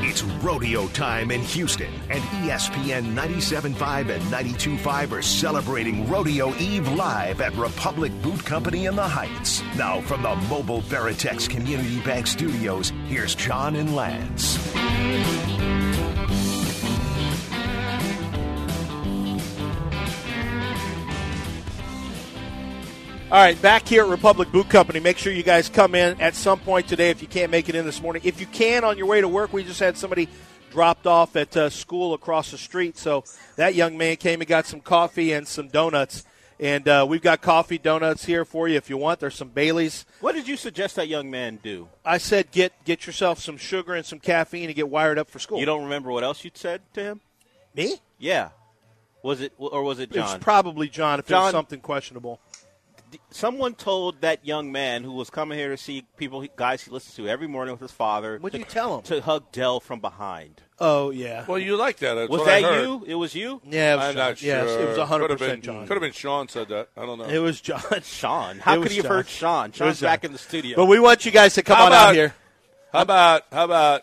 It's rodeo time in Houston, and ESPN 97.5 and 92.5 are celebrating Rodeo Eve live at Republic Boot Company in the Heights. Now, from the mobile Veritex Community Bank Studios, here's John and Lance. All right, back here at Republic Boot Company. Make sure you guys come in at some point today if you can't make it in this morning. If you can on your way to work, we just had somebody dropped off at uh, school across the street. So that young man came and got some coffee and some donuts. And uh, we've got coffee, donuts here for you if you want. There's some Baileys. What did you suggest that young man do? I said get get yourself some sugar and some caffeine and get wired up for school. You don't remember what else you said to him? me? Yeah. Was it or was it It was John? probably John if it was something questionable. Someone told that young man who was coming here to see people, guys he listens to every morning with his father. What'd to- you tell him? To hug Dell from behind. Oh yeah. Well, you like that. That's Was what I that heard. you? It was you? yeah, it was I'm John. not sure. Yes, it was 100 Could have percent been John. Could have been Sean said that. I don't know. It was John. Sean. How could you have heard Sean? It was Sean's John. back in the studio. But we want you guys to come How on out here. How about how about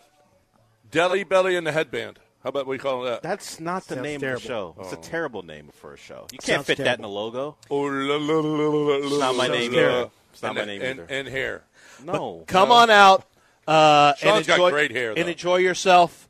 Deli Belly and the headband? How about we call it that? That's not the Sounds name terrible. of the show. It's a terrible name for a show. You can't fit that in terrible. a logo. Oh, la, la, la, la, la, It's not my la, name la. either. It's not and, my name and, either. And hair. No. Come on out uh, and Sean's got enjoy great hair, and enjoy yourself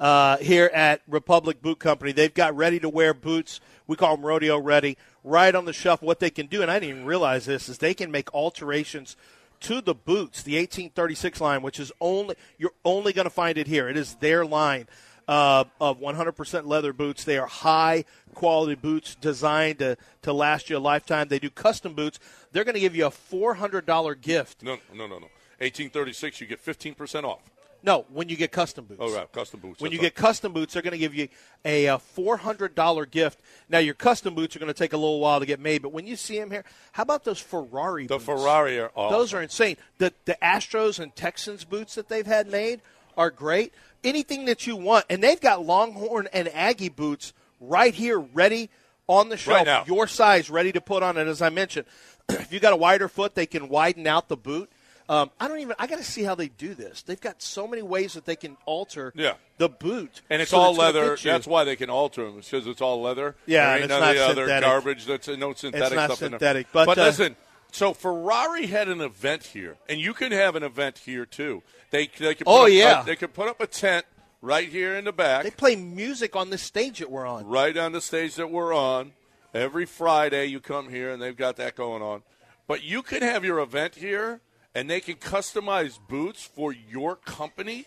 uh, here at Republic Boot Company. They've got ready to wear boots. We call them rodeo ready. Right on the shelf, what they can do, and I didn't even realize this, is they can make alterations to the boots, the 1836 line, which is only you're only going to find it here. It is their line uh, of 100% leather boots. They are high quality boots designed to, to last you a lifetime. They do custom boots. They're going to give you a $400 gift. No, no, no, no. 1836, you get 15% off. No, when you get custom boots. Oh, right. Custom boots. When you get custom boots, they're going to give you a, uh $400 gift. Now, your custom boots are going to take a little while to get made, but when you see them here, how about those Ferrari The boots? Ferrari are awesome. Those are insane. The, the Astros and Texans boots that they've had made are great. Anything that you want. And they've got Longhorn and Aggie boots right here ready on the shelf. now. Your size ready to put on it, as I mentioned. if you got a wider foot, they can widen out the boot. Um, I don't even. I got to see how they do this. They've got so many ways that they can alter Yeah. the boot, And it's so all leather. That's why they can alter them. Because it's all leather. Yeah, there and ain't it's none not of the other garbage. That's no synthetic not stuff in there. synthetic, but, uh, listen, so Ferrari had an event here, and you can have an event here too. They they could put Oh, up, yeah. a, they could put up a tent right here in the back, They play music on the stage that we're on. right on the stage that we're on. Every Friday you come here, and they've got that going on. But you can have your event here, and they can customize boots for your company,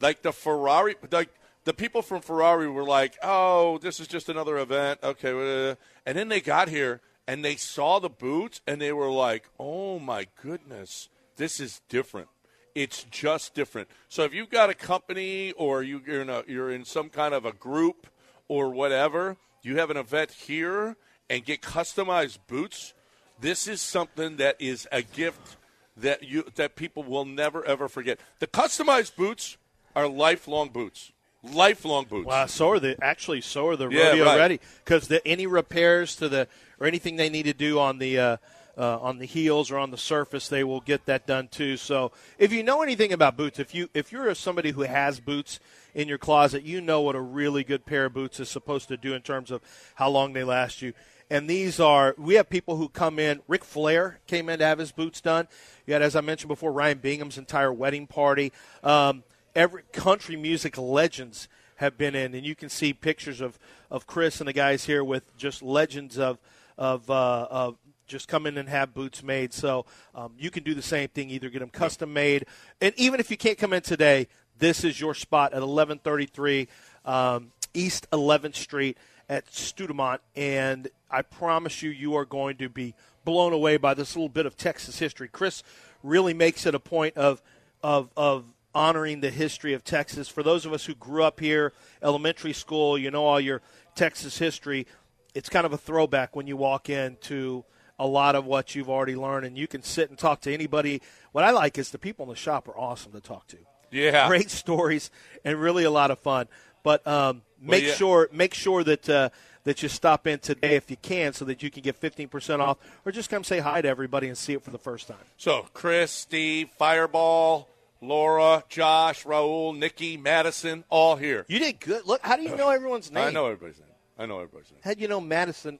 like the Ferrari. Like the people from Ferrari were like, "Oh, this is just another event." Okay, uh," and then they got here and they saw the boots, and they were like, "Oh my goodness, this is different." It's just different. So if you've got a company or you- you're in a, you're in some kind of a group or whatever, you have an event here and get customized boots. This is something that is a gift that you that people will never ever forget. The customized boots are lifelong boots. Lifelong boots. Wow, so are the actually so are the Yeah, right. ready because the any repairs to the or anything they need to do on the uh, uh, on the heels or on the surface, they will get that done too. So if you know anything about boots, if you if you're somebody who has boots in your closet, you know what a really good pair of boots is supposed to do in terms of how long they last you. And these are we have people who come in. Ric Flair came in to have his boots done. You had, as I mentioned before, Ryan Bingham's entire wedding party. Um, every country music legends have been in, and you can see pictures of, of Chris and the guys here with just legends of of, uh, of just come in and have boots made. So um, you can do the same thing, either get them custom made, and even if you can't come in today, this is your spot at 1133 um, East 11th Street at Studemont, and I promise you, you are going to be blown away by this little bit of Texas history. Chris really makes it a point of of of honoring the history of Texas. For those of us who grew up here, elementary school, you know all your Texas history. it's kind of a throwback when you walk into a lot of what you've already learned, and you can sit and talk to anybody. What I like is the people in the shop are awesome to talk to. Yeah. great stories and really a lot of fun. But um, make yeah. sure make sure that uh, that you stop in today if you can, so that you can get fifteen percent off, or just come say hi to everybody and see it for the first time. So, Chris, Steve, Fireball, Laura, Josh, Raul, Nikki, Madison, all here. You did good. Look, how do you know everyone's name? I know everybody's name. I know everybody's name. How do you know Madison?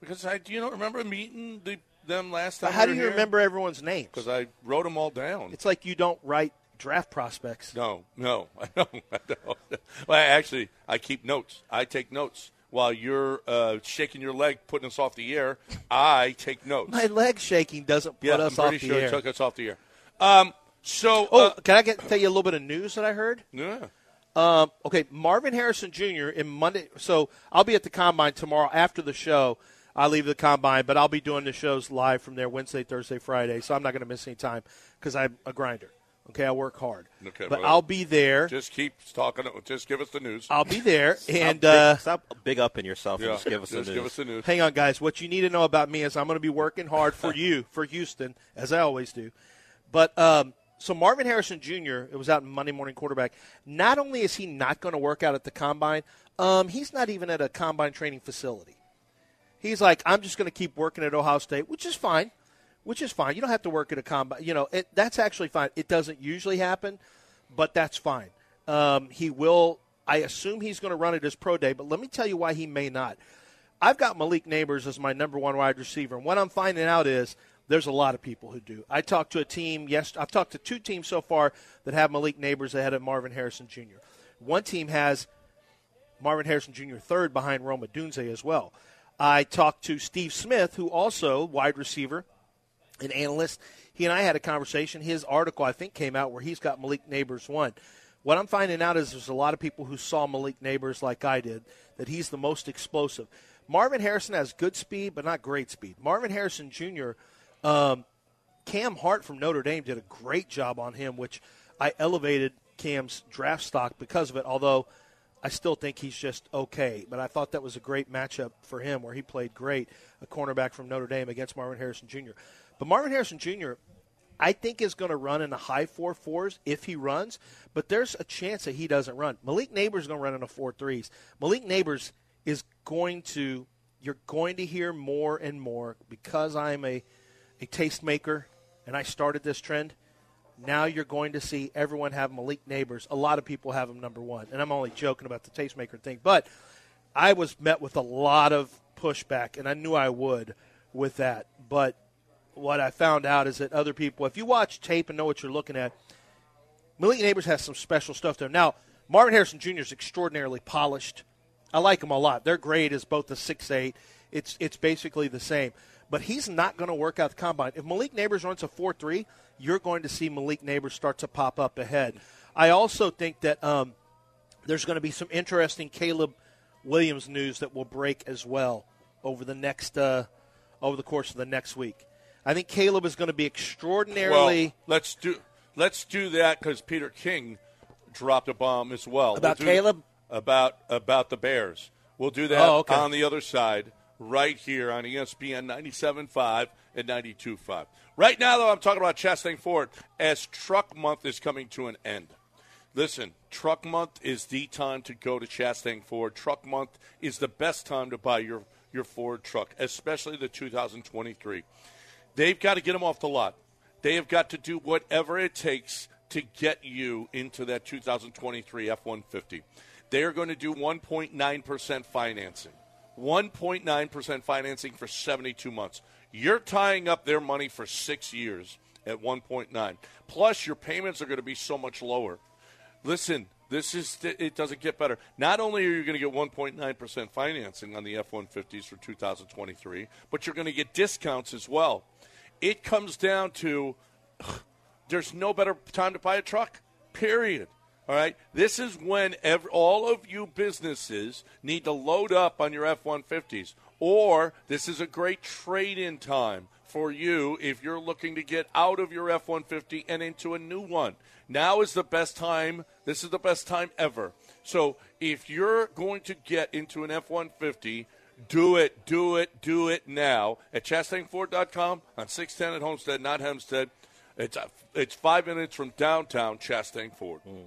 Because I, do you not remember meeting the, them last time? How do you remember everyone's names? Because I wrote them all down. It's like you don't write draft prospects. No, no, I don't. I don't. Well, actually, I keep notes. I take notes while you're uh, shaking your leg, putting us off the air. I take notes. My leg shaking doesn't put yeah, us I'm off pretty the sure air. it took us off the air. Um, so, oh, uh, can I get, tell you a little bit of news that I heard? yeah. Um, okay, Marvin Harrison Jr. in Monday. So I'll be at the combine tomorrow after the show. I leave the combine, but I'll be doing the shows live from there Wednesday, Thursday, Friday. So I'm not going to miss any time because I'm a grinder. Okay, I work hard. Okay, but well, I'll be there. Just keep talking. Just give us the news. I'll be there, and stop, uh, big, stop big upping yourself yeah, and just give us the just news. give us the news. hang on, guys. What you need to know about me is I'm going to be working hard for you, for Houston, as I always do. But um, so Marvin Harrison Jr. It was out in Monday Morning Quarterback. Not only is he not going to work out at the combine, um, he's not even at a combine training facility. He's like, I'm just going to keep working at Ohio State, which is fine. Which is fine. You don't have to work at a combine. You know, it, that's actually fine. It doesn't usually happen, but that's fine. Um, he will. I assume he's going to run it as pro day, but let me tell you why he may not. I've got Malik Nabers as my number one wide receiver, and what I'm finding out is there's a lot of people who do. I talked to a team. Yes, I've talked to two teams so far that have Malik Nabers ahead of Marvin Harrison Jr. One team has Marvin Harrison Jr. third behind Rome Odunze as well. I talked to Steve Smith, who also wide receiver, an analyst. He and I had a conversation. His article, I think, came out where he's got Malik Nabers one. What I'm finding out is there's a lot of people who saw Malik Nabers like I did, that he's the most explosive. Marvin Harrison has good speed, but not great speed. Marvin Harrison Jr., um, Cam Hart from Notre Dame did a great job on him, which I elevated Cam's draft stock because of it, although I still think he's just okay. But I thought that was a great matchup for him where he played great, a cornerback from Notre Dame against Marvin Harrison Jr. But Marvin Harrison Jr., I think is going to run in the high four fours if he runs, but there's a chance that he doesn't run. Malik Nabers is going to run in the four threes. Malik Nabers is going to you're going to hear more and more because I'm a a tastemaker and I started this trend. Now you're going to see everyone have Malik Nabers. A lot of people have him number one, and I'm only joking about the tastemaker thing, but I was met with a lot of pushback, and I knew I would with that. But what I found out is that other people, if you watch tape and know what you're looking at, Malik Nabers has some special stuff there. Now, Marvin Harrison Jr. is extraordinarily polished. I like him a lot. Their grade is both a six eight. It's it's basically the same. But he's not going to work out the combine. If Malik Nabers runs a four three, you're going to see Malik Nabers start to pop up ahead. I also think that um, there's going to be some interesting Caleb Williams news that will break as well over the next uh, over the course of the next week. I think Caleb is going to be extraordinarily. Well, let's do let's do that because Peter King dropped a bomb as well About We'll do- Caleb? about about the Bears. We'll do that Oh, okay. on the other side, right here on ESPN 97.5 and 92.5. Right now, though, I'm talking about Chastang Ford as Truck Month is coming to an end. Listen, Truck Month is the time to go to Chastang Ford. Truck Month is the best time to buy your your Ford truck, especially the 2023. They've got to get them off the lot. They have got to do whatever it takes to get you into that 2023 F 150. They are going to do 1.9% financing. 1.9% financing for 72 months. You're tying up their money for six years at 1.9. Plus, your payments are going to be so much lower. Listen, this is it doesn't get better. Not only are you going to get 1.9% financing on the F150s for 2023, but you're going to get discounts as well. It comes down to there's no better time to buy a truck. Period. All right. This is when all of you businesses need to load up on your F 150s, or this is a great trade in time for you if you're looking to get out of your F 150 and into a new one. Now is the best time. This is the best time ever. So if you're going to get into an F 150, Do it, do it, do it now at ChastangFord.com on 610 at Homestead, not Hempstead. It's, a, it's five minutes from downtown Chastang Ford. Mm.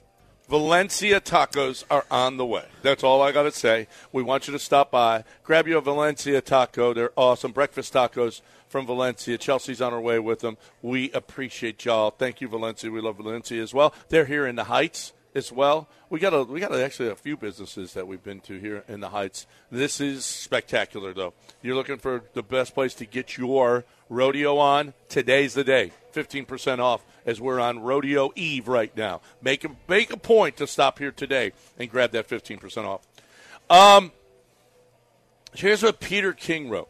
Valencia tacos are on the way. That's all I got to say. We want you to stop by, grab your Valencia taco. They're awesome. Breakfast tacos from Valencia. Chelsea's on her way with them. We appreciate y'all. Thank you, Valencia. We love Valencia as well. They're here in the Heights as well. We got a we got a, actually a few businesses that we've been to here in the Heights. This is spectacular, though. You're looking for the best place to get your rodeo on. Today's the day. Fifteen percent off as we're on Rodeo Eve right now. Make a make a point to stop here today and grab that fifteen percent off. Um, here's what Peter King wrote.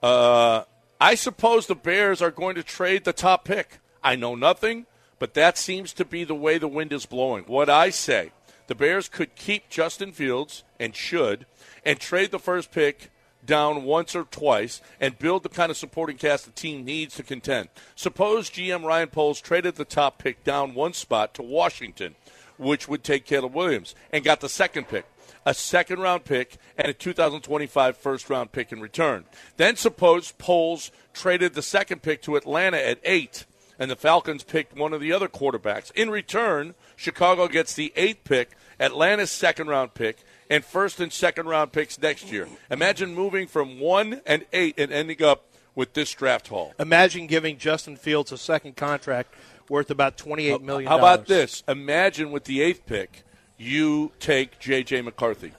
Uh, I suppose the Bears are going to trade the top pick. I know nothing, but that seems to be the way the wind is blowing. What I say, the Bears could keep Justin Fields and should, and trade the first pick down once or twice and build the kind of supporting cast the team needs to contend. Suppose GM Ryan Poles traded the top pick down one spot to Washington, which would take Caleb Williams, and got the second pick a second round pick, and a 2025 first round pick in return. Then suppose Poles traded the second pick to Atlanta at eight, and the Falcons picked one of the other quarterbacks. In return, Chicago gets the eighth pick, Atlanta's second round pick, and first and second round picks next year. Imagine moving from one and eight and ending up with this draft haul. Imagine giving Justin Fields a second contract worth about twenty-eight million. How about this? Imagine with the eighth pick, you take J.J. McCarthy.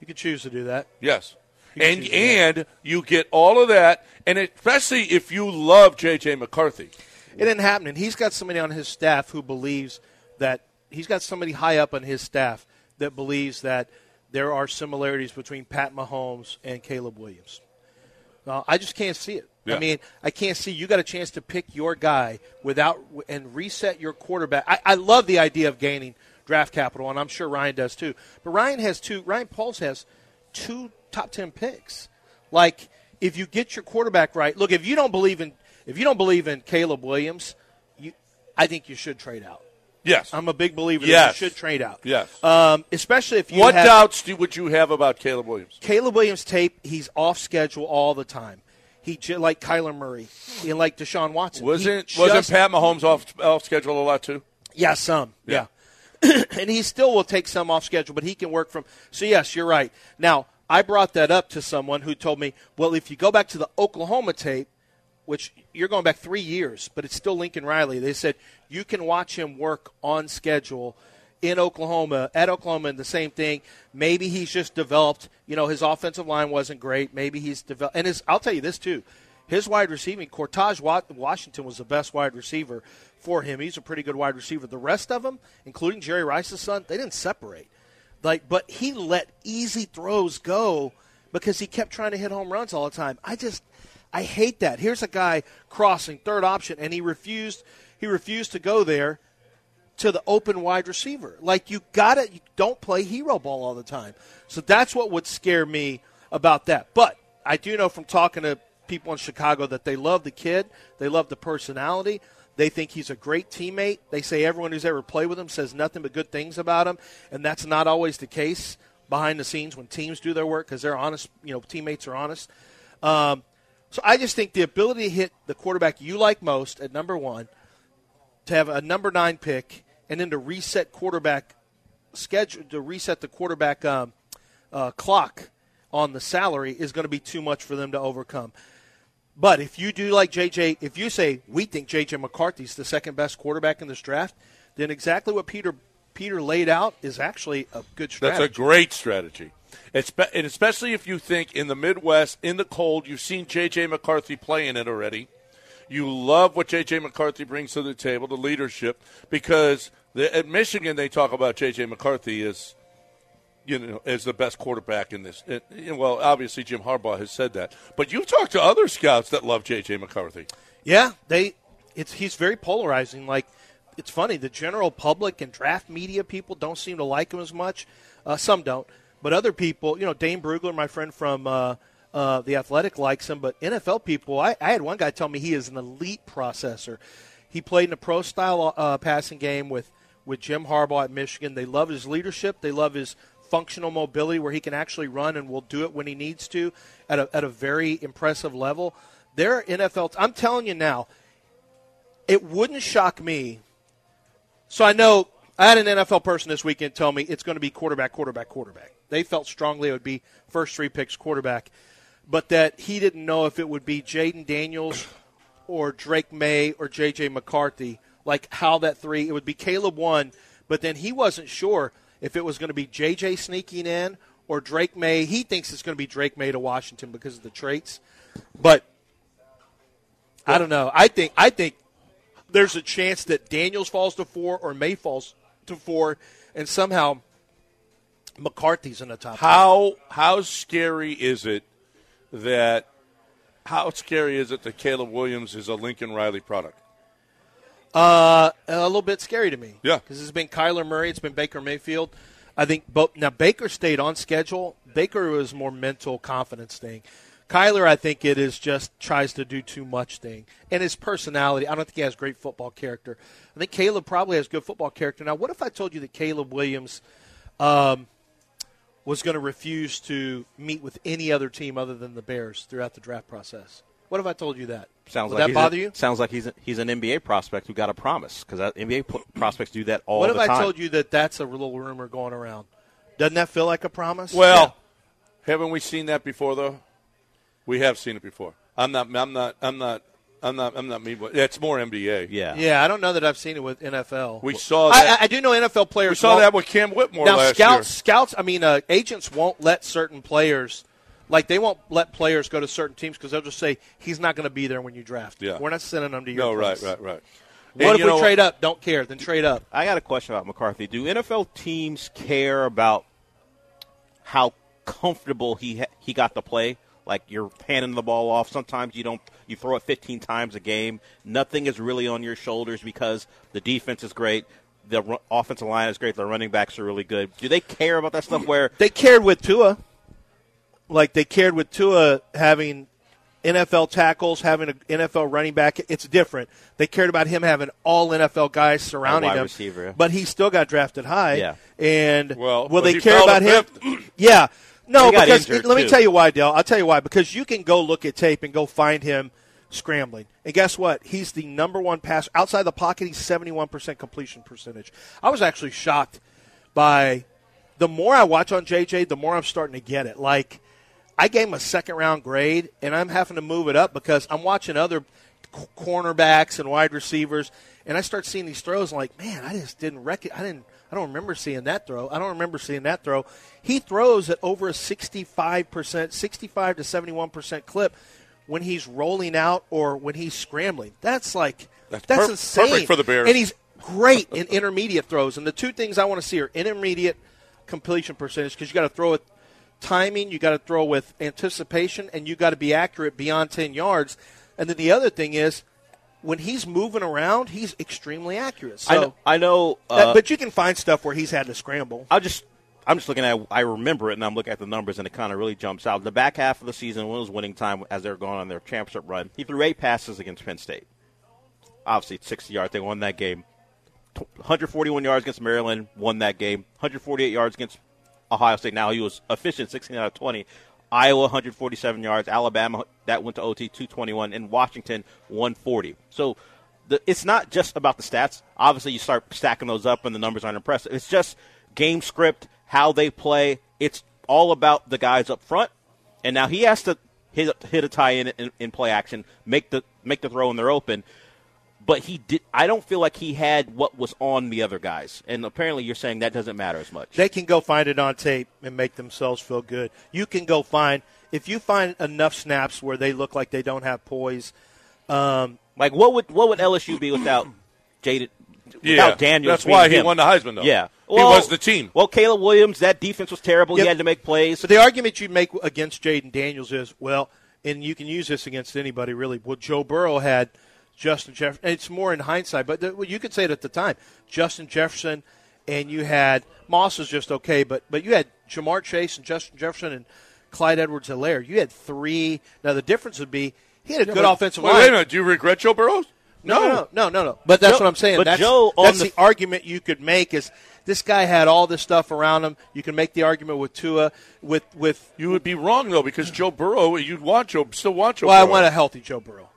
You could choose to do that. Yes. And and you get all of that, and especially if you love J.J. McCarthy. It didn't happen, and he's got somebody on his staff who believes that he's got somebody high up on his staff that believes that there are similarities between Pat Mahomes and Caleb Williams. Uh, I just can't see it. Yeah. I mean, I can't see you got a chance to pick your guy without and reset your quarterback. I, I love the idea of gaining draft capital, and I'm sure Ryan does too. But Ryan has two. Ryan Poles has two top ten picks. Like, if you get your quarterback right, look. If you don't believe in if you don't believe in Caleb Williams, you, I think you should trade out. Yes. I'm a big believer Yes. that you should trade out. Yes. Um, especially if you what have doubts do, would you have about Caleb Williams? Caleb Williams tape. He's off schedule all the time. He like Kyler Murray and like Deshaun Watson. Wasn't wasn't Pat Mahomes off off schedule a lot too? Yeah, some. Yeah. Yeah. and he still will take some off schedule, but he can work from. So, yes, you're right. Now, I brought that up to someone who told me, well, if you go back to the Oklahoma tape, which you're going back three years, but it's still Lincoln Riley, they said you can watch him work on schedule in Oklahoma, at Oklahoma, and the same thing. Maybe he's just developed, you know, his offensive line wasn't great. Maybe he's developed. And his, I'll tell you this, too. His wide receiving, Cortage Wa- Washington was the best wide receiver for him. He's a pretty good wide receiver. The rest of them, including Jerry Rice's son, they didn't separate. Like, but he let easy throws go because he kept trying to hit home runs all the time. I just, I hate that. Here's a guy crossing third option, and he refused. He refused to go there to the open wide receiver. Like you got to you don't play hero ball all the time. So that's what would scare me about that. But I do know from talking to people in Chicago that they love the kid, they love the personality. They think he's a great teammate. They say everyone who's ever played with him says nothing but good things about him, and that's not always the case behind the scenes when teams do their work because they're honest. You know, teammates are honest. Um, so I just think the ability to hit the quarterback you like most at number one, to have a number nine pick, and then to reset quarterback schedule to reset the quarterback um, uh, clock on the salary is going to be too much for them to overcome. But if you do like JJ, if you say we think JJ McCarthy's the second best quarterback in this draft, then exactly what Peter Peter laid out is actually a good strategy. That's a great strategy. It's, and especially if you think in the Midwest, in the cold, you've seen J.J. McCarthy playing it already. You love what J.J. McCarthy brings to the table, the leadership, because the, at Michigan they talk about J.J. McCarthy as you know, as the best quarterback in this. You know, well, obviously Jim Harbaugh has said that, but you've talked to other scouts that love J.J. McCarthy. Yeah, they. It's he's very polarizing. Like it's funny, the general public and draft media people don't seem to like him as much. Uh, some don't, but other people, you know, Dane Brugler, my friend from uh, uh, the Athletic, likes him. But NFL people, I, I, had one guy tell me he is an elite processor. He played in a pro style uh, passing game with with Jim Harbaugh at Michigan. They love his leadership. They love his functional mobility, where he can actually run and will do it when he needs to at a at a very impressive level. There are NFL. I'm telling you now, it wouldn't shock me. So I know I had an NFL person this weekend tell me it's going to be quarterback, quarterback, quarterback. They felt strongly it would be first three picks quarterback, but that he didn't know if it would be Jayden Daniels or Drake Maye or J.J. McCarthy. Like how that three, it would be Caleb one, but then he wasn't sure if it was going to be J.J. sneaking in or Drake Maye. He thinks it's going to be Drake Maye to Washington because of the traits, but I don't know. I think I think there's a chance that Daniels falls to four or Maye falls to four, and somehow McCarthy's in the top. How how scary is it that how scary is it that Caleb Williams is a Lincoln Riley product? Uh, a little bit scary to me. Yeah, because it's been Kyler Murray, it's been Baker Mayfield. I think both. Now Baker stayed on schedule. Baker was more mental confidence thing. Kyler, I think it is just tries to do too much thing. And his personality, I don't think he has great football character. I think Caleb probably has good football character. Now, what if I told you that Caleb Williams um, was going to refuse to meet with any other team other than the Bears throughout the draft process? What if I told you that? Sounds Would like that bother a, you? Sounds like he's a, he's an NBA prospect who got a promise because NBA p- prospects do that all what the time. What if. I told you that that's a little rumor going around? Doesn't that feel like a promise? Well, haven't we seen that before though? We have seen it before. I'm not. I'm not. I'm not. I'm not. I'm not me. But it's more NBA. Yeah. Yeah, I don't know that I've seen it with NFL. We saw I, that. I, I do know NFL players. we saw won't- that with Cam Whitmore now last scouts, year. scouts. I mean, uh, agents won't let certain players, like they won't let players go to certain teams because they'll just say he's not going to be there when you draft. Yeah. we're not sending him to your No, right, place. right, right. What And if we know- trade up? Don't care. Then trade up. I got a question about McCarthy. Do NFL teams care about how comfortable he ha- he got to play? Like you're handing the ball off. Sometimes you don't. You throw it 15 times a game. Nothing is really on your shoulders because the defense is great. The ru- offensive line is great. The running backs are really good. Do they care about that stuff? Where They cared with Tua, like they cared with Tua having NFL tackles, having an NFL running back. It's different. They cared about him having all NFL guys surrounding wide him, receiver, but he still got drafted high. Yeah. And Well, will they care about him? yeah. No, because injured, let me tell you why, Dale. I'll tell you why. Because you can go look at tape and go find him scrambling. And guess what? He's the number one passer outside the pocket. He's seventy one percent completion percentage. I was actually shocked by the more I watch on JJ, the more I'm starting to get it. Like I gave him a second round grade, and I'm having to move it up because I'm watching other cornerbacks and wide receivers, and I start seeing these throws. And like, man, I just didn't rec- I didn't. I don't remember seeing that throw. I don't remember seeing that throw. He throws at over a 65 percent, 65 to 71 percent clip when he's rolling out or when he's scrambling. That's like That's that's, per- insane. perfect for the Bears. And he's great in intermediate throws. And the two things I want to see are intermediate completion percentage because you got to throw it timing, you got to throw with anticipation, and you got to be accurate beyond 10 yards. And then the other thing is when he's moving around, he's extremely accurate. So, I know, I know that- uh, but you can find stuff where he's had to scramble. I just I'm just looking at I remember it and I'm looking at the numbers and it kind of really jumps out. The back half of the season when it was winning time as they were going on their championship run, he threw eight passes against Penn State. Obviously, 60 yards. They won that game. 141 yards against Maryland, won that game. 148 yards against Ohio State. Now he was efficient, 16 out of 20. Iowa 147 yards. Alabama that went to OT 221, and Washington 140. So the, it's not just about the stats. Obviously, you start stacking those up, and the numbers aren't impressive. It's just game script, how they play. It's all about the guys up front, and now he has to hit hit a tie in, in in play action, make the make the throw, and they're open. But he did. I don't feel like he had what was on the other guys, and apparently you're saying that doesn't matter as much. They can go find it on tape and make themselves feel good. You can go find if you find enough snaps where they look like they don't have poise. Um, Like what would what would LSU be without Jayden? Yeah, without Daniels? that's why he him? won the Heisman, though. Yeah, Well, was the team. Well, Caleb Williams, that defense was terrible. Yep. He had to make plays. So the argument you make against Jayden Daniels is, well, and you can use this against anybody really. Well, Joe Burrow had Justin Jefferson. It's more in hindsight, but the, well, you could say it at the time. Justin Jefferson, and you had Moss was just okay, but but you had Ja'Marr Chase and Justin Jefferson and Clyde Edwards-Helaire. You had three. Now the difference would be he had a good But- offensive wait, line. Wait a minute. Do you regret Joe Burrow? No, no, no, no, no, no. But that's Joe- what I'm saying. but that's Joe, on that's the- the, argument you could make is this guy had all this stuff around him. You can make the argument with Tua, with with. You would be wrong though, because Joe Burrow, you'd want Joe, still want Joe. Well, I want a healthy Joe Burrow.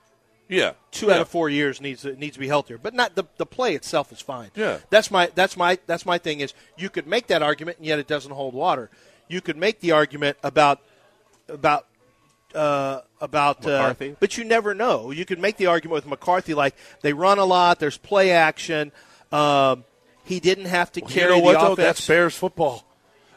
Yeah, Two yeah. out of four years needs to, needs to be healthier, but not the the play itself is fine. Yeah. that's my that's my that's my thing is you could make that argument and yet it doesn't hold water. You could make the argument about about uh, about McCarthy? Uh, but you never know. You could make the argument with McCarthy like they run a lot. There's play action. Um, he didn't have to You carry know what the though? That's Bears football.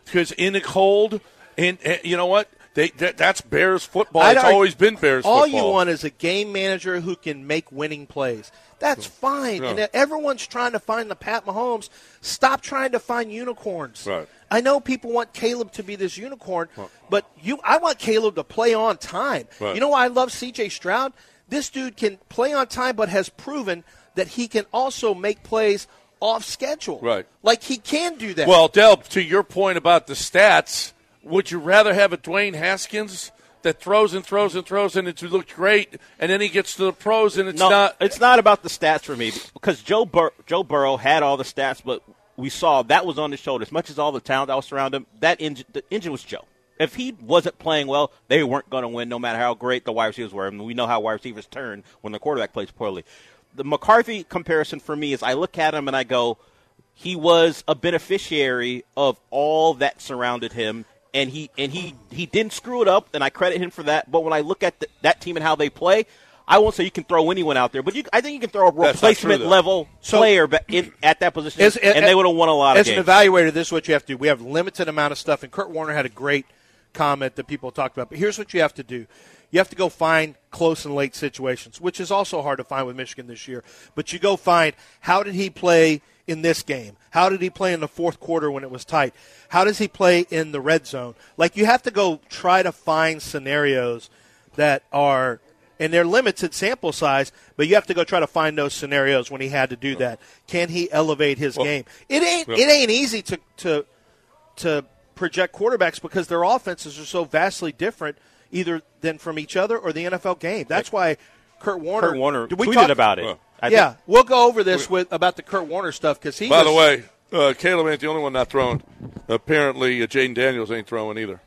Because in the cold, and, and you know what? They that, that's Bears football. It's always been Bears football. All football. you want is a game manager who can make winning plays. That's fine. Yeah. And everyone's trying to find the Pat Mahomes. Stop trying to find unicorns. Right. I know people want Caleb to be this unicorn, but you, I want Caleb to play on time. Right. You know why I love C.J. Stroud? This dude can play on time, but has proven that he can also make plays off schedule. Right. Like he can do that. Well, Del, to your point about the stats, would you rather have a Dwayne Haskins that throws and throws and throws and it looked great, and then he gets to the pros and it's no, not? it's not about the stats for me because Joe Bur- Joe Burrow had all the stats, but we saw that was on his shoulders. As much as all the talent that was around him, that engine, the engine was Joe. If he wasn't playing well, they weren't going to win, no matter how great the wide receivers were. I mean, we know how wide receivers turn when the quarterback plays poorly. The McCarthy comparison for me is I look at him and I go, he was a beneficiary of all that surrounded him, and he and he he didn't screw it up, and I credit him for that. But when I look at the, that team and how they play, I won't say you can throw anyone out there, but you, I think you can throw a That's not true, replacement level So- player in, at that position, As- and they would have won a lot As of games. As an evaluator, this is what you have to do. We have limited amount of stuff, and Kurt Warner had a great comment that people talked about. But here's what you have to do: you have to go find close and late situations, which is also hard to find with Michigan this year. But you go find how did he play in this game? How did he play in the fourth quarter when it was tight? How does he play in the red zone? Like you have to go try to find scenarios that are and they're limited sample size, but you have to go try to find those scenarios when he had to do that. Can he elevate his game? It ain't it ain't easy to to to project quarterbacks because their offenses are so vastly different either than from each other or the NFL game. That's why Kurt Warner Kurt Warner Did we tweeted talk- about it. Well, I yeah, think- we'll go over this with about the Kurt Warner stuff because he. By was, the way, uh, Caleb ain't the only one not throwing. Apparently, uh, Jayden Daniels ain't throwing either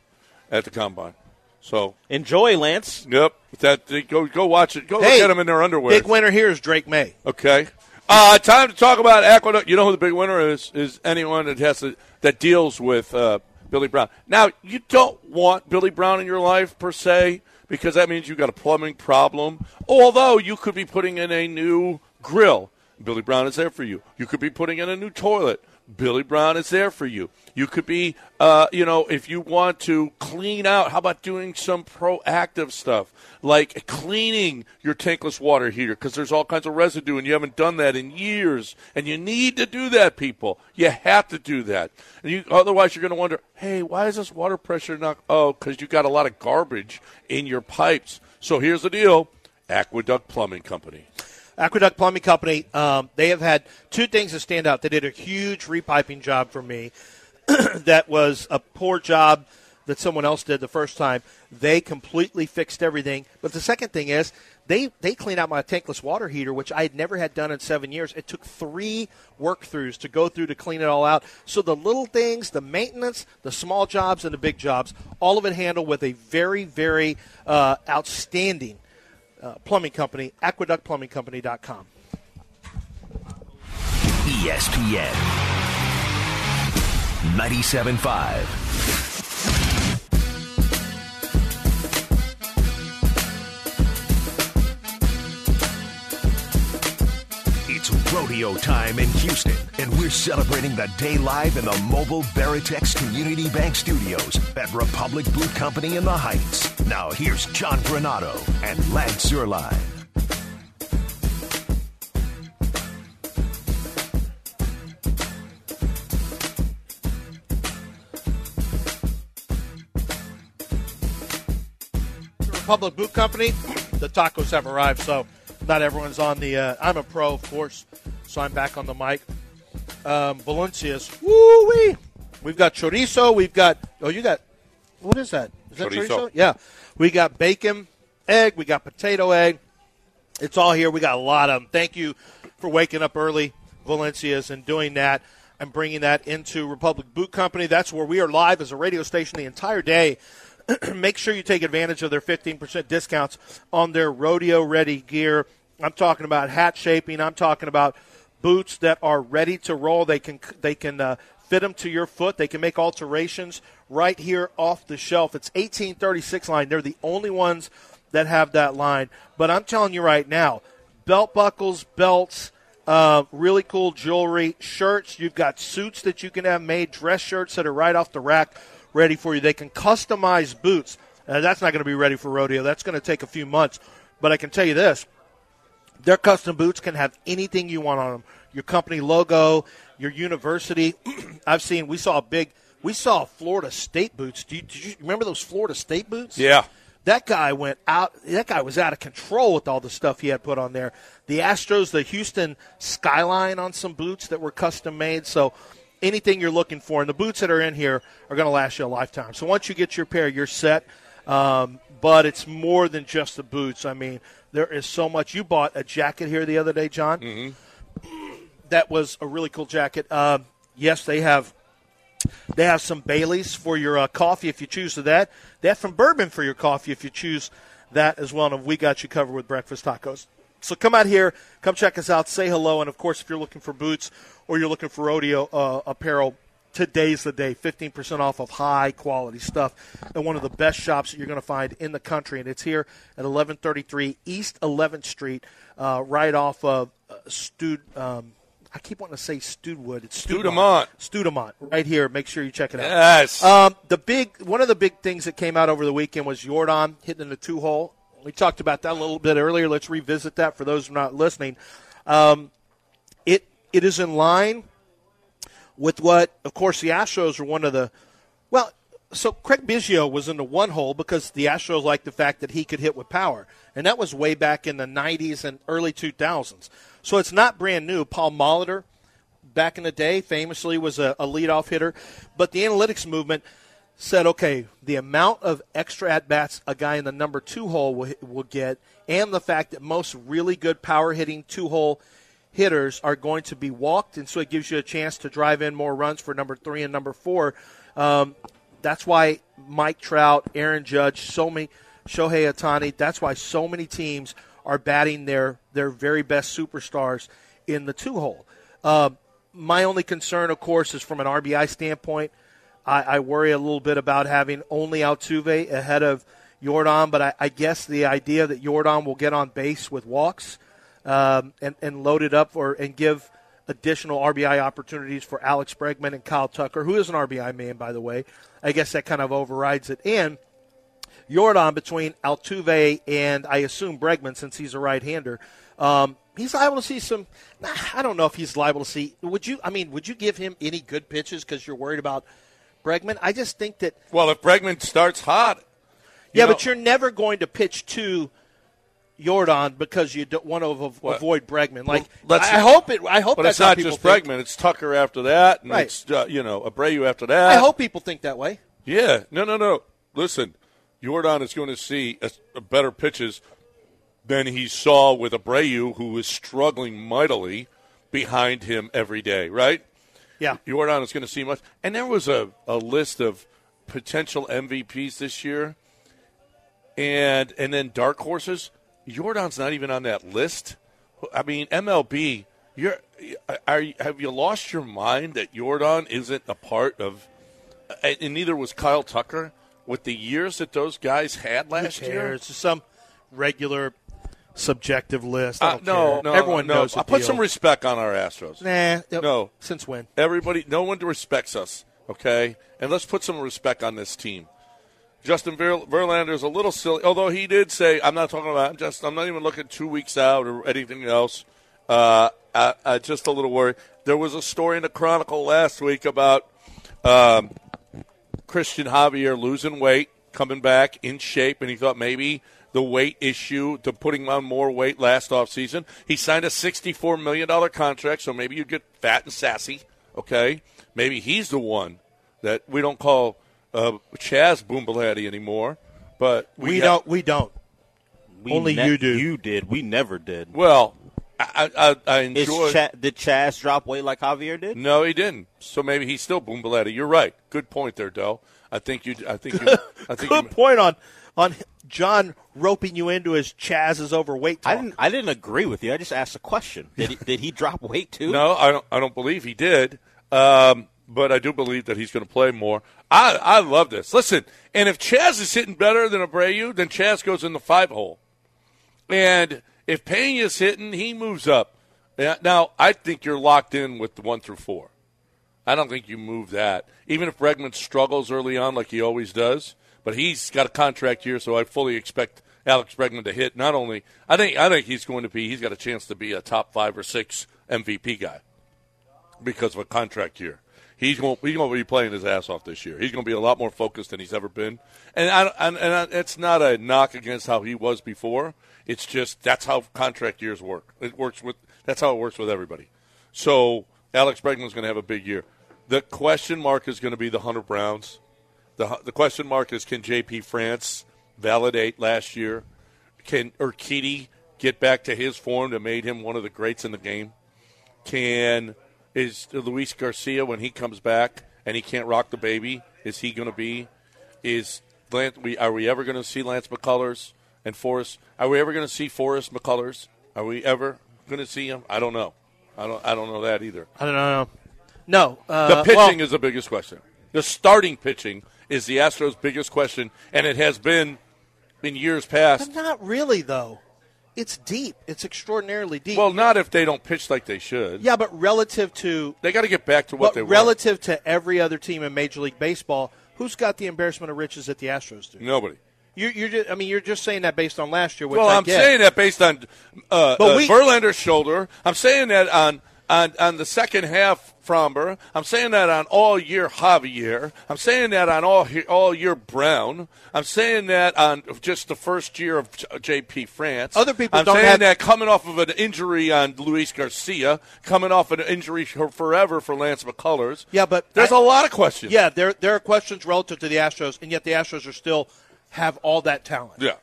at the combine. So, enjoy Lance. yep, that go go watch it. Go hey, look at them in their underwear. Big winner here is Drake Maye. Okay. Uh, time to talk about Aqueduct. You know who the big winner is? Is anyone that has to, that deals with uh, Billy Brown. Now, you don't want Billy Brown in your life per se because that means you've got a plumbing problem. Although you could be putting in a new grill, Billy Brown is there for you. You could be putting in a new toilet. Billy Brown is there for you. You could be, uh, you know, if you want to clean out, how about doing some proactive stuff like cleaning your tankless water heater because there's all kinds of residue and you haven't done that in years. And you need to do that, people. You have to do that. And you, otherwise, you're going to wonder, hey, why is this water pressure not? Oh, because you got a lot of garbage in your pipes. So here's the deal Aqueduct Plumbing Company. Aqueduct Plumbing Company, um, they have had two things that stand out. They did a huge repiping job for me. that was a poor job that someone else did the first time. They completely fixed everything. But the second thing is they they cleaned out my tankless water heater, which I had never had done in seven years. It took three work throughs to go through to clean it all out. So the little things, the maintenance, the small jobs, and the big jobs, all of it handled with a very very uh, outstanding uh, plumbing company, aqueductplumbingcompany.com. ESPN 97.5. rodeo time in Houston, and we're celebrating the day live in the mobile Veritex Community Bank Studios at Republic Boot Company in the Heights. Now here's John Granado and Lance Zierlein. Public Boot Company, the tacos have arrived. So not everyone's on the. Uh, I'm a pro, of course, so I'm back on the mic. Um, Valencia's. Woo wee! We've got chorizo. We've got. Oh, you got. What is that? Is that Chorizo. chorizo? Yeah. We got bacon, egg. We got potato egg. It's all here. We got a lot of them. Thank you for waking up early, Valencia's, and doing that and bringing that into Republic Boot Company. That's where we are live as a radio station the entire day. Make sure you take advantage of their 15% discounts on their rodeo ready gear. I'm talking about hat shaping. I'm talking about boots that are ready to roll. They can they can uh, fit them to your foot. They can make alterations right here off the shelf. It's 1836 line. They're the only ones that have that line. But I'm telling you right now, belt buckles, belts, uh, really cool jewelry, shirts. You've got suits that you can have made, dress shirts that are right off the rack, ready for you. They can customize boots. That's not going to be ready for rodeo. That's going to take a few months. But I can tell you this their custom boots can have anything you want on them. Your company logo, your university. I've seen. We saw a big. We saw Florida State boots. Do you, did you remember those Florida State boots? Yeah. That guy went out. That guy was out of control with all the stuff he had put on there. The Astros, the Houston skyline on some boots that were custom made. So anything you're looking for, and the boots that are in here are going to last you a lifetime. So once you get your pair, you're set. Um, but it's more than just the boots. I mean, there is so much. You bought a jacket here the other day, John. Mm-hmm. That was a really cool jacket. Um, yes, they have they have some Baileys for your uh, coffee if you choose to that. They have some bourbon for your coffee if you choose that as well. And we got you covered with breakfast tacos. So come out here, come check us out, say hello, and of course, if you're looking for boots or you're looking for rodeo uh, apparel, today's the day. 15% off of high quality stuff and one of the best shops that you're going to find in the country. And it's here at 1133 East 11th Street, uh, right off of uh, Stud. Um, I keep wanting to say Studwood. It's Studemont. Studemont, right here. Make sure you check it out. Yes. Um, the big one of the big things that came out over the weekend was Yordan hitting in the two hole. We talked about that a little bit earlier. Let's revisit that for those who are not listening. Um, it it is in line with what, of course, the Astros are one of the well. So Craig Biggio was in the one hole because the Astros liked the fact that he could hit with power, and that was way back in the '90s and early 2000s. So it's not brand new. Paul Molitor, back in the day, famously was a, a leadoff hitter, but the analytics movement said, okay, the amount of extra at bats a guy in the number two hole will, will get, and the fact that most really good power hitting two hole hitters are going to be walked, and so it gives you a chance to drive in more runs for number three and number four. Um, that's why Mike Trout, Aaron Judge, so many, Shohei Ohtani. That's why so many teams are batting their their very best superstars in the two hole. Uh, my only concern, of course, is from an RBI standpoint. I, I worry a little bit about having only Altuve ahead of Yordan, but I, I guess the idea that Yordan will get on base with walks um, and, and load it up for and give additional RBI opportunities for Alex Bregman and Kyle Tucker, who is an RBI man, by the way. I guess that kind of overrides it. And Yordan between Altuve and I assume Bregman, since he's a right-hander. Um, he's liable to see some. I don't know if he's liable to see. Would you? I mean, would you give him any good pitches because you're worried about Bregman? I just think that. Well, if Bregman starts hot, yeah, know- but you're never going to pitch to Yordan because you don't want to av- avoid Bregman. Like let's- I hope it. I hope but that's it's not just think. Bregman. It's Tucker after that, and Right. it's uh, you know Abreu after that. I hope people think that way. Yeah, no, no, no. Listen, Yordan is going to see a, a better pitches than he saw with Abreu, who was struggling mightily behind him every day. Right? Yeah. Yordan is going to see much. And there was a, a list of potential MVPs this year, and and then dark horses. Yordan's not even on that list. I mean, MLB. You're, are, have you lost your mind that Yordan isn't a part of? And neither was Kyle Tucker with the years that those guys had last year. It's just some regular subjective list. Uh, no, care. no, everyone no. knows. I put deal. some respect on our Astros. Nah, No. Since when? Everybody, no one respects us, okay? And let's put some respect on this team. Justin Ver- Verlander is a little silly, although he did say, "I'm not talking about. I'm just. I'm not even looking two weeks out or anything else." Uh, I, I just a little worried. There was a story in the Chronicle last week about um, Cristian Javier losing weight, coming back in shape, and he thought maybe the weight issue to putting on more weight last offseason. He signed a $64 million contract, so maybe you get fat and sassy, okay? Maybe he's the one that we don't call uh, Chaz Boombleheady anymore, but we, We have- don't. We don't. We Only you do. You did. We never did. Well, I, I, I Is enjoy. Cha- did Chaz drop weight like Javier did? no, he didn't. So maybe he's still Boombleheady. You're right. Good point there, Doe. I think you. I think you. I think you, Good point on on John roping you into his Chaz's overweight talk. I didn't. I didn't agree with you. I just asked a question. Did he, did he drop weight too? No, I don't. I don't believe he did. Um, but I do believe that he's going to play more. I I love this. Listen, and if Chaz is hitting better than Abreu, then Chaz goes in the five hole. And if Pena's hitting, he moves up. Now I think you're locked in with the one through four. I don't think you move that. Even if Bregman struggles early on, like he always does, but he's got a contract here, so I fully expect Alex Bregman to hit. Not only, I think, I think he's going to be. He's got a chance to be a top five or six MVP guy because of a contract year. He's going, he's going to be playing his ass off this year. He's going to be a lot more focused than he's ever been. And I, and, and I, it's not a knock against how he was before. It's just that's how contract years work. It works with that's how it works with everybody. So Alex Bregman's going to have a big year. The question mark is going to be the Hunter Browns. The the question mark is can J.P. France validate last year? Can Urquidy get back to his form that made him one of the greats in the game? Can is Luis Garcia when he comes back and he can't rock the baby? Is he going to be? Is Lance? We are we ever going to see Lance McCullers and Forrest? Are we ever going to see Forrest McCullers? Are we ever going to see him? I don't know. I don't. I don't know that either. I don't know. No. Uh, The pitching well, is the biggest question. The starting pitching is the Astros' biggest question, and it has been in years past. but not really though. It's deep. It's extraordinarily deep. Well, not if they don't pitch like they should. yeah, but relative to They got to get back to what they were. relative to every other team in Major League Baseball, who's got the embarrassment of riches that the Astros do? Nobody. You, you're just, I mean, you're just saying that based on last year. Which Well, I I'm get. saying that based on uh, But uh, we- Verlander's shoulder. I'm saying that on, on on the second half Framber. I'm saying that on all year Javier. I'm saying that on all all year Brown. I'm saying that on just the first year of J.P. France. Other people I'm don't saying have- that coming off of an injury on Luis Garcia, coming off an injury forever for Lance McCullers. Yeah, but there's I- a lot of questions. Yeah, there there are questions relative to the Astros, and yet the Astros are still have all that talent. yeah.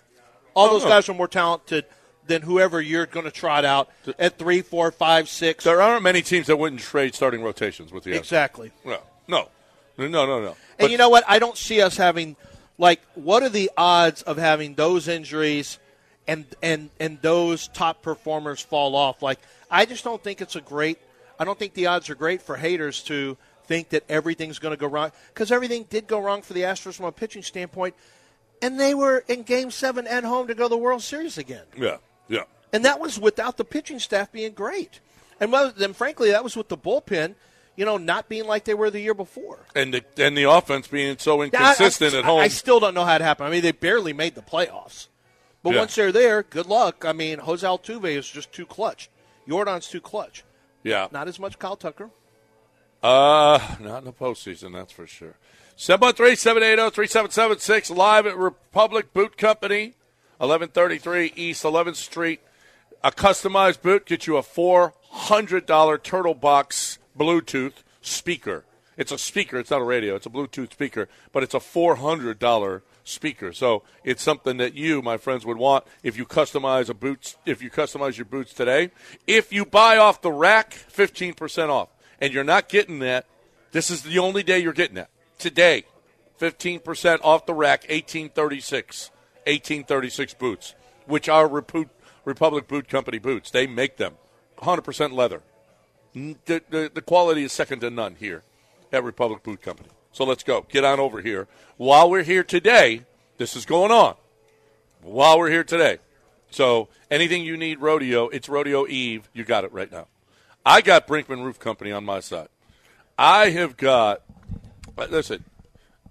All Oh, those guys are more talented than whoever you're going to trot out at three, four, five, six. There aren't many teams that wouldn't trade starting rotations with the Astros. Exactly. No, no, no, no, no. And But- you know what? I don't see us having like what are the odds of having those injuries and and and those top performers fall off? Like I just don't think it's a great I don't think the odds are great for haters to think that everything's going to go wrong cuz everything did go wrong for the Astros from a pitching standpoint and they were in game 7 at home to go to the World Series again. Yeah, yeah. And that was without the pitching staff being great. And well, then frankly that was with the bullpen, you know, not being like they were the year before. And the and the offense being so I- inconsistent I, at home. I still don't know how it happened. I mean, they barely made the playoffs. But Yeah. once they're there, good luck. I mean, Jose Altuve is just too clutch. Yordan's too clutch. yeah. Not as much Kyle Tucker. Uh, not in the postseason, that's for sure. 713-780-3776, live at Republic Boot Company, 1133 East 11th Street. A customized boot gets you a $400 Turtle Box Bluetooth speaker. It's a speaker. It's not a radio. It's a Bluetooth speaker, but it's a $400 speaker. So it's something that you, my friends, would want if you customize a boots. If you customize your boots today, if you buy off the rack, 15% off, and you're not getting that, this is the only day you're getting that today. 15% off the rack, 1836, 1836 boots, which are Repu- Republic Boot Company boots. They make them, 100% leather. The, the, the quality is second to none here at Republic Boot Company. So let's go. Get on over here. While we're here today, this is going on. While we're here today. So anything you need rodeo, it's Rodeo Eve. You got it right now. I got Brinkmann Roof Company on my side. I have got, listen,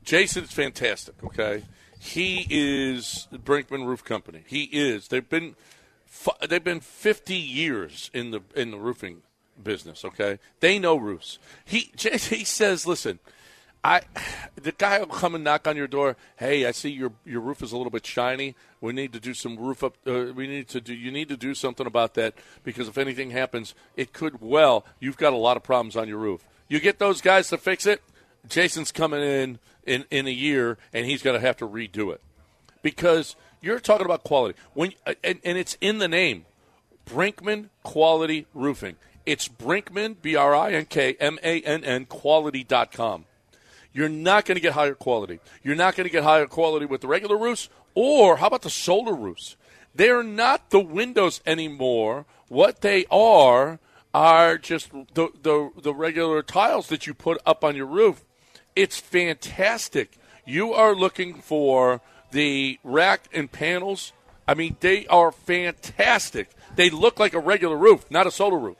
Jason's fantastic, okay? He is Brinkmann Roof Company. He is. They've been they've been 50 years in the in the roofing business, okay? They know roofs. He he says, "Listen, I, the guy will come and knock on your door. Hey, I see your your roof is a little bit shiny. We need to do some roof up. Uh, we need to do. You need to do something about that because if anything happens, it could. Well, you've got a lot of problems on your roof. You get those guys to fix it. Jason's coming in in in a year, and he's going to have to redo it because you're talking about quality when uh, and, and it's in the name, Brinkmann Quality Roofing. It's Brinkmann B R I N K M A N N Quality.com you're not going to get higher quality. You're not going to get higher quality with the regular roofs, or how about the solar roofs? They're not the windows anymore. What they are are just the, the, the regular tiles that you put up on your roof. It's fantastic. You are looking for the rack and panels. I mean, they are fantastic. They look like a regular roof, not a solar roof.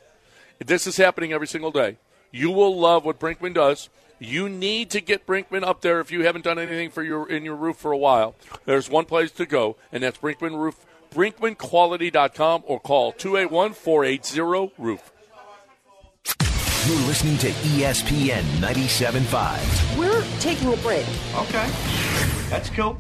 This is happening every single day. You will love what Brinkmann does. You need to get Brinkmann up there if you haven't done anything for your in your roof for a while. There's one place to go, and that's Brinkmann Roof, BrinkmannQuality.com, or call 281-480-ROOF. You're listening to ESPN 97.5. We're taking a break. Okay. That's cool.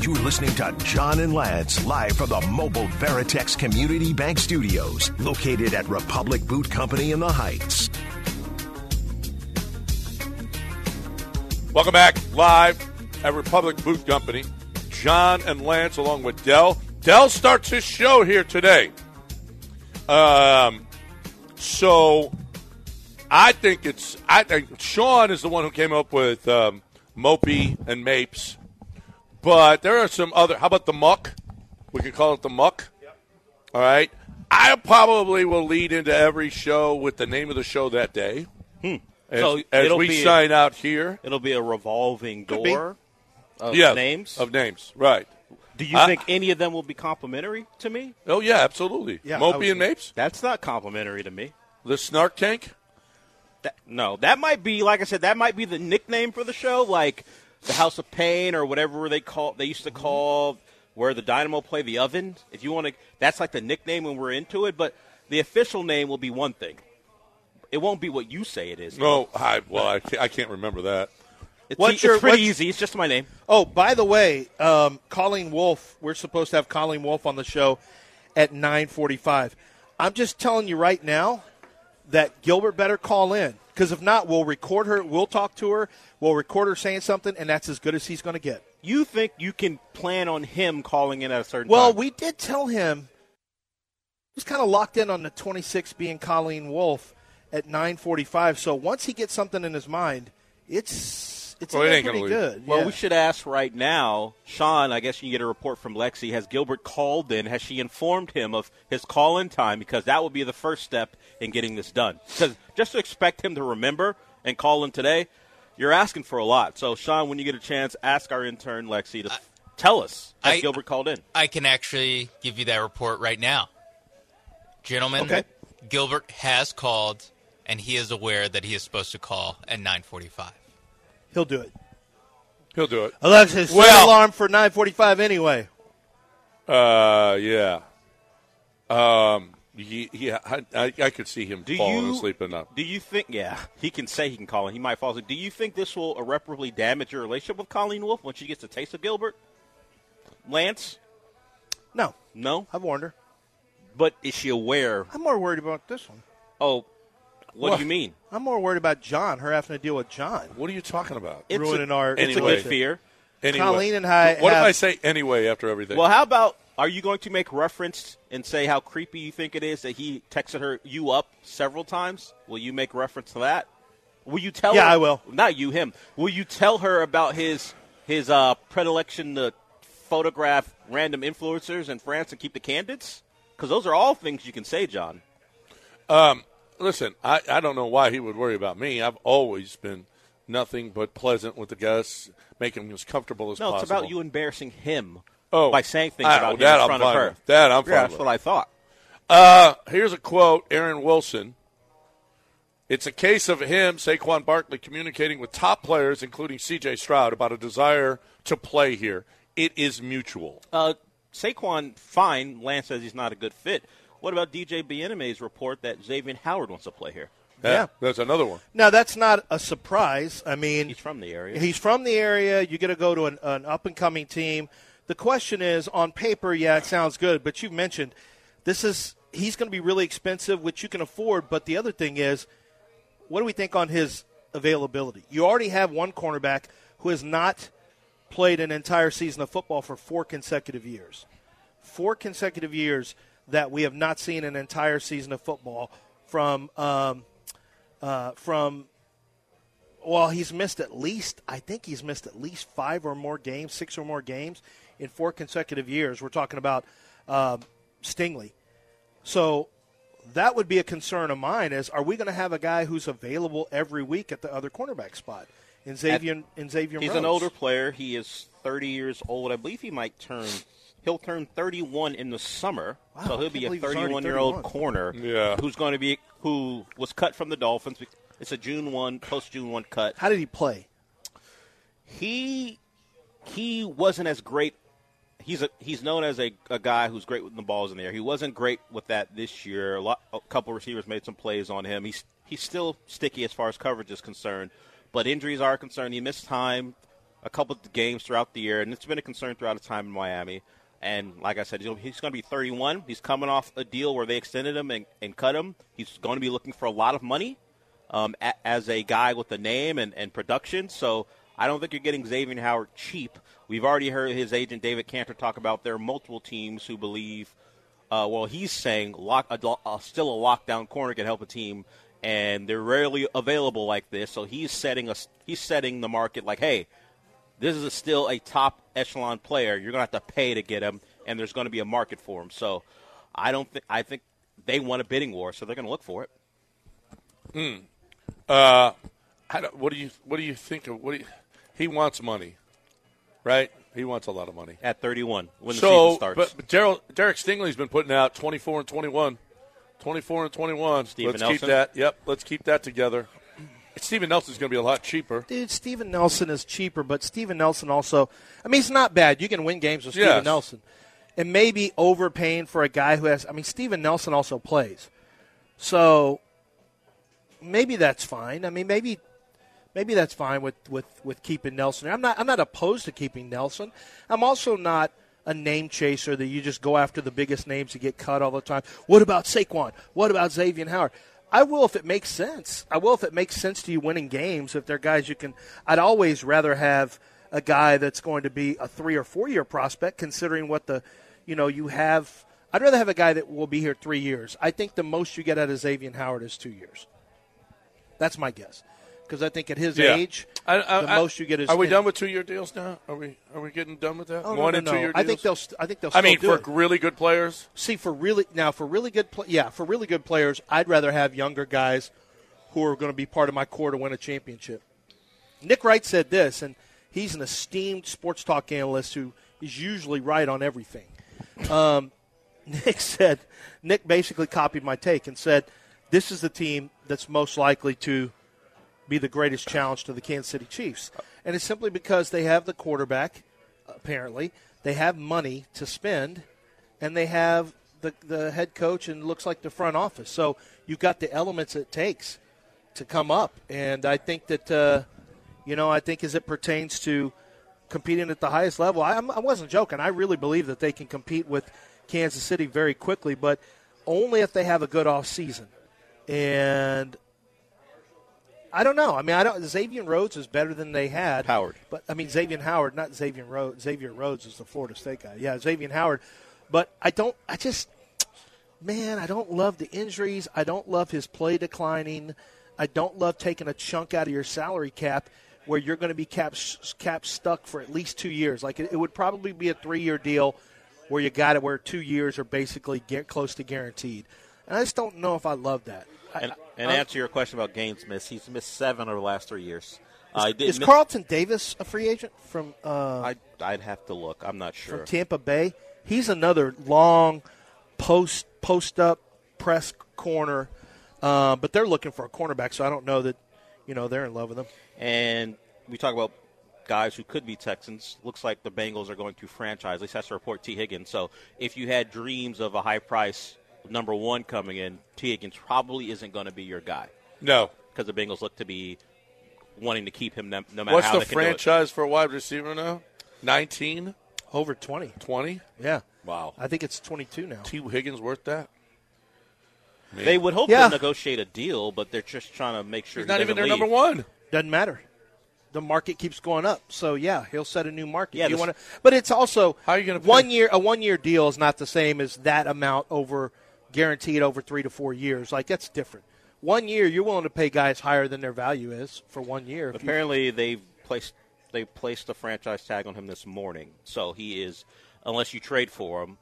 You're listening to John and Lance live from the mobile Veritex Community Bank Studios, located at Republic Boot Company in the Heights. Welcome back live at Republic Boot Company. John and Lance along with Dell. Dell starts his show here today. Um, so I think it's I think Sean is the one who came up with um, Mopey and Mapes, but there are some other. How about the Muck? We can call it the Muck. All right. I probably will lead into every show with the name of the show that day. As, So as we be- sign out here. It'll be a revolving door of Yeah, names. of names, right? Do you Uh, think any of them will be complimentary to me? Oh yeah, absolutely. Yeah, Mopey would and Mapes, That's not complimentary to me. the Snark Tank. That, no, that might be like I said. That might be the nickname for the show, like the House of Pain or whatever they call. They used to call where the Dynamo play the oven. If you want to, that's like the nickname when we're into it. But the official name will be one thing. It won't be what you say it is. No, I well, I can't, I can't remember that. It's, What's it's your- pretty what's- easy. It's just my name. Oh, by the way, um, Colleen Wolfe. We're supposed to have Colleen Wolfe on the show at nine forty-five. I'm just telling you right now that Gilbert better call in because if not, we'll record her. We'll talk to her. We'll record her saying something, and that's as good as he's going to get. You think you can plan on him calling in at a certain time? Well, time? we did tell him He's kind of locked in on the 26 being Colleen Wolfe at 9:45. So once he gets something in his mind, it's it's Well, it ain't pretty leave. good. Well, Yeah. we should ask right now, Sean. I guess you get a report from Lexi. Has Gilbert called in? Has she informed him of his call-in time? Because that would be the first step in getting this done. Because just to expect him to remember and call in today, you're asking for a lot. So, Sean, when you get a chance, ask our intern Lexi to tell us has I- Gilbert called in. I can actually give you that report right now. Gentlemen, Okay. Gilbert has called, and he is aware that he is supposed to call at 9:45. He'll do it. He'll do it. Alexis, set Well- alarm for 9:45 anyway. Uh, yeah. Um, ye- yeah, I, I, I could see him Do falling you asleep enough. Do you think? Yeah, he can say he can call in. He might fall asleep. Do you think this will irreparably damage your relationship with Colleen Wolfe when she gets a taste of Gilbert? Lance, No, no. I've warned her. But is she aware? I'm more worried about this one. Oh, what What? do you mean? I'm more worried about John, her having to deal with John. What are you talking about? It's Ruining a, our- It's a Anyway. good fear. Anyway. Colleen and I What if I say anyway after everything? Well, how about are you going to make reference and say how creepy you think it is that he texted her you up several times? Will you make reference to that? Will you tell Yeah, her? I will. Not you, him. Will you tell her about his his uh, predilection to photograph random influencers in France and keep the candidates? Because those are all things you can say, John. Listen, I, I don't know why he would worry about me. I've always been nothing but pleasant with the guests, making them as comfortable as No, possible. No, it's about you embarrassing him Oh, by saying things I- about him that in I'm front of her. with. That I'm fine Yeah, that's with. what I thought. Uh, here's a quote, Aaron Wilson. It's a case of him, Saquon Barkley, communicating with top players, including C.J. Stroud, about a desire to play here. It is mutual. Uh, Saquon, fine. Lance says he's not a good fit. What about DJ Bieniemy's report that Xavier Howard wants to play here? Yeah, Yeah. that's another one. Now that's not a surprise. I mean, He's from the area. He's from the area. You get to go to an, an up and coming team. The question is, on paper, yeah, it sounds good, but you've mentioned this is he's going to be really expensive, which you can afford. But the other thing is, what do we think on his availability? You already have one cornerback who has not played an entire season of football for four consecutive years. Four consecutive years that we have not seen an entire season of football from um, uh, from well, he's missed at least, I think he's missed at least five or more games, six or more games in four consecutive years. We're talking about um, Stingley. So that would be a concern of mine is are we going to have a guy who's available every week at the other cornerback spot in Xavier, in Xavier He's an older player. He is 30 years old. I believe he might turn. He'll turn 31 in the summer, Wow, so he'll be a believe he's already 31 year old corner. Yeah. who's going to be who was cut from the Dolphins. It's a June 1 post June 1 cut. How did he play? he he wasn't as great. He's a he's known as a, a guy who's great with the balls in the air. He wasn't great with that this year. A, lot, a couple receivers made some plays on him. He's he's still sticky as far as coverage is concerned, but injuries are a concern. He missed time a couple of games throughout the year, and it's been a concern throughout his time in Miami. And like I said, he's going to be 31. He's coming off a deal where they extended him and, and cut him. He's going to be looking for a lot of money um, a, as a guy with a name and, and production. So I don't think you're getting Xavier Howard cheap. We've already heard his agent David Canter talk about there are multiple teams who believe, uh, well, he's saying lock, a, a, still a lockdown corner can help a team, and they're rarely available like this. So he's setting us, he's setting the market like, hey, this is a, still a top echelon player. You're going to have to pay to get him, and there's going to be a market for him. So I don't think I think they want a bidding war, so they're going to look for it. Hmm. Uh, I don't, what do you what do you think of what do you, he wants money, right? He wants a lot of money. At 31, when the season starts. but, but Derek Stingley's been putting out 24 and 21. 24 and 21. Steven let's Nelson? keep that. Yep, let's keep that together. Steven Nelson's going to be a lot cheaper. Dude, Steven Nelson is cheaper, but Steven Nelson also, I mean, he's not bad. You can win games with Steven Yes. Nelson. And maybe overpaying for a guy who has, I mean, Steven Nelson also plays. So maybe that's fine. I mean, maybe maybe that's fine with, with, with keeping Nelson. I'm not I'm not opposed to keeping Nelson. I'm also not a name chaser that you just go after the biggest names to get cut all the time. What about Saquon? What about Xavier Howard? I will if it makes sense. I will if it makes sense to you winning games. If they're guys you can, I'd always rather have a guy that's going to be a three or four year prospect, considering what the, you know, you have. I'd rather have a guy that will be here three years. I think the most you get out of Xavier Howard is two years. That's my guess, because I think at his Yeah. age, I- I- the I- most you get is. Are we done with two year deals now? Are we are we getting done with that? Oh, no, One no, and no. two year deals. I think they'll. st- I think they'll. I mean, for it. really good players. See, for really now, for really good, pla yeah, for really good players, I'd rather have younger guys who are going to be part of my core to win a championship. Nick Wright said this, and he's an esteemed sports talk analyst who is usually right on everything. Um, Nick said, Nick basically copied my take and said, "This is the team that's most likely to be the greatest challenge to the Kansas City Chiefs," and it's simply because they have the quarterback. Apparently, they have money to spend, and they have the the head coach and looks like the front office. So you've got the elements it takes to come up, and I think that uh, you know I think as it pertains to competing at the highest level, I, I wasn't joking. I really believe that they can compete with Kansas City very quickly, but only if they have a good off season. And I don't know. I mean, I don't. Xavier Rhodes is better than they had. Howard. but I mean Xavier Howard, not Xavier Rhodes. Xavier Rhodes is the Florida State guy. Yeah, Xavier Howard. But I don't. I just, man, I don't love the injuries. I don't love his play declining. I don't love taking a chunk out of your salary cap where you're going to be cap cap stuck for at least two years. Like it, it would probably be a three year deal where you got it where two years are basically get close to guaranteed. And I just don't know if I love that. And, and I- answer your question about games missed, he's missed seven over the last three years. Uh, is miss- Carlton Davis a free agent from uh, I, I'd have to look. I'm not sure. from Tampa Bay? He's another long post post up press corner, uh, but they're looking for a cornerback. So I don't know that you know they're in love with him. And we talk about guys who could be Texans. Looks like the Bengals are going to franchise. At least that's the report. Tee Higgins. So if you had dreams of a high price number one coming in, Tee Higgins probably isn't going to be your guy No. because the Bengals look to be wanting to keep him no, no matter What's how the they can do it. franchise for a wide receiver now? 19? Over 20. 20? Yeah. Wow. I think it's 22 now. Tee Higgins worth that? They would hope Yeah. to negotiate a deal, but they're just trying to make sure He's he not even their leave. number one. Doesn't matter. The market keeps going up, so yeah, he'll set a new market. Yeah, you want to, but it's also How are you gonna one year. A one year deal is not the same as that amount over guaranteed over three to four years. Like that's different. One year, you're willing to pay guys higher than their value is for one year. If you- Apparently, they've placed they placed a franchise tag on him this morning, so he is unless you trade for him,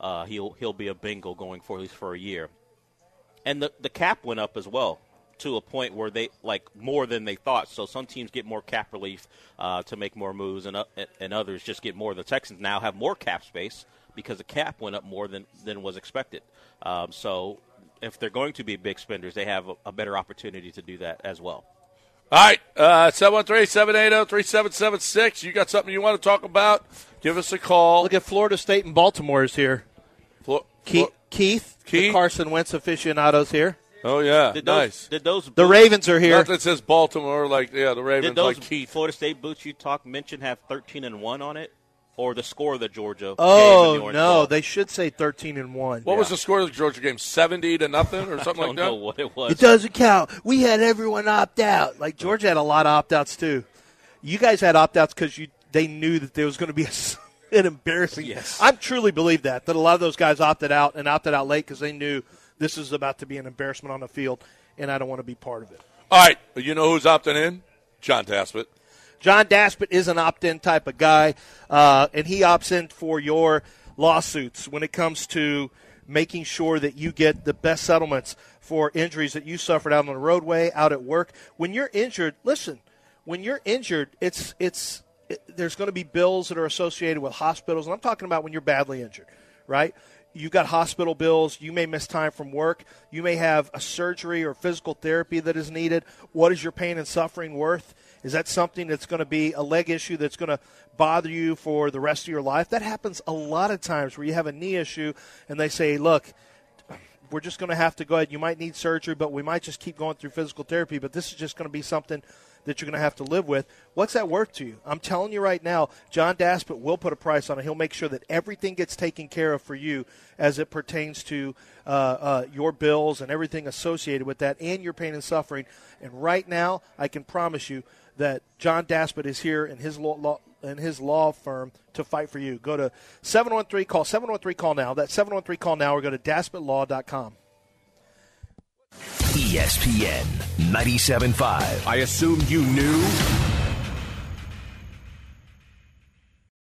uh, he'll he'll be a bingo going for at least for a year. And the the cap went up as well to a point where they like more than they thought. So some teams get more cap relief uh, to make more moves, and uh, and others just get more. The Texans now have more cap space because the cap went up more than than was expected. Um, so if they're going to be big spenders, they have a, a better opportunity to do that as well. All right, uh, 713-780-3776. You got something you want to talk about? Give us a call. look at Florida State and Baltimore is here. Flo- Keith, Flo- Keith, the Keith? Carson Wentz aficionados here. oh, yeah. Did those, nice. Did those The Ravens are here. Nothing says Baltimore like, yeah, the Ravens Did those like Keith. Florida State boots you talk mention have thirteen and one on it, or the score of the Georgia? game in the Oh no, Bowl? they should say thirteen and one. What was the score of the Georgia game? 70 to nothing or I something don't like know that? what it was. It doesn't count. We had everyone opt out. Like Georgia had a lot of opt outs too. You guys had opt outs because you they knew that there was going to be a, s- an embarrassing. Yes. I truly believe that that a lot of those guys opted out and opted out late because they knew this is about to be an embarrassment on the field, and I don't want to be part of it. All right, you know who's opting in? John Daspit. John Daspit is an opt-in type of guy, uh, and he opts in for your lawsuits when it comes to making sure that you get the best settlements for injuries that you suffered out on the roadway, out at work. When you're injured, listen, when you're injured, it's it's it, there's going to be bills that are associated with hospitals, and I'm talking about when you're badly injured, right? You've got hospital bills. You may miss time from work. You may have a surgery or physical therapy that is needed. What is your pain and suffering worth? Is that something that's going to be a leg issue that's going to bother you for the rest of your life? That happens a lot of times where you have a knee issue and they say, look, we're just going to have to go ahead. You might need surgery, but we might just keep going through physical therapy. But this is just going to be something that you're going to have to live with. What's that worth to you? I'm telling you right now, John Daspit will put a price on it. He'll make sure that everything gets taken care of for you as it pertains to uh, uh, your bills and everything associated with that and your pain and suffering. And right now, I can promise you that John Daspit is here in his law, law in his law firm to fight for you. Go to 713 call 713 call now. That's 713 call now or go to daspitlaw.com. ESPN 97.5. I assumed you knew.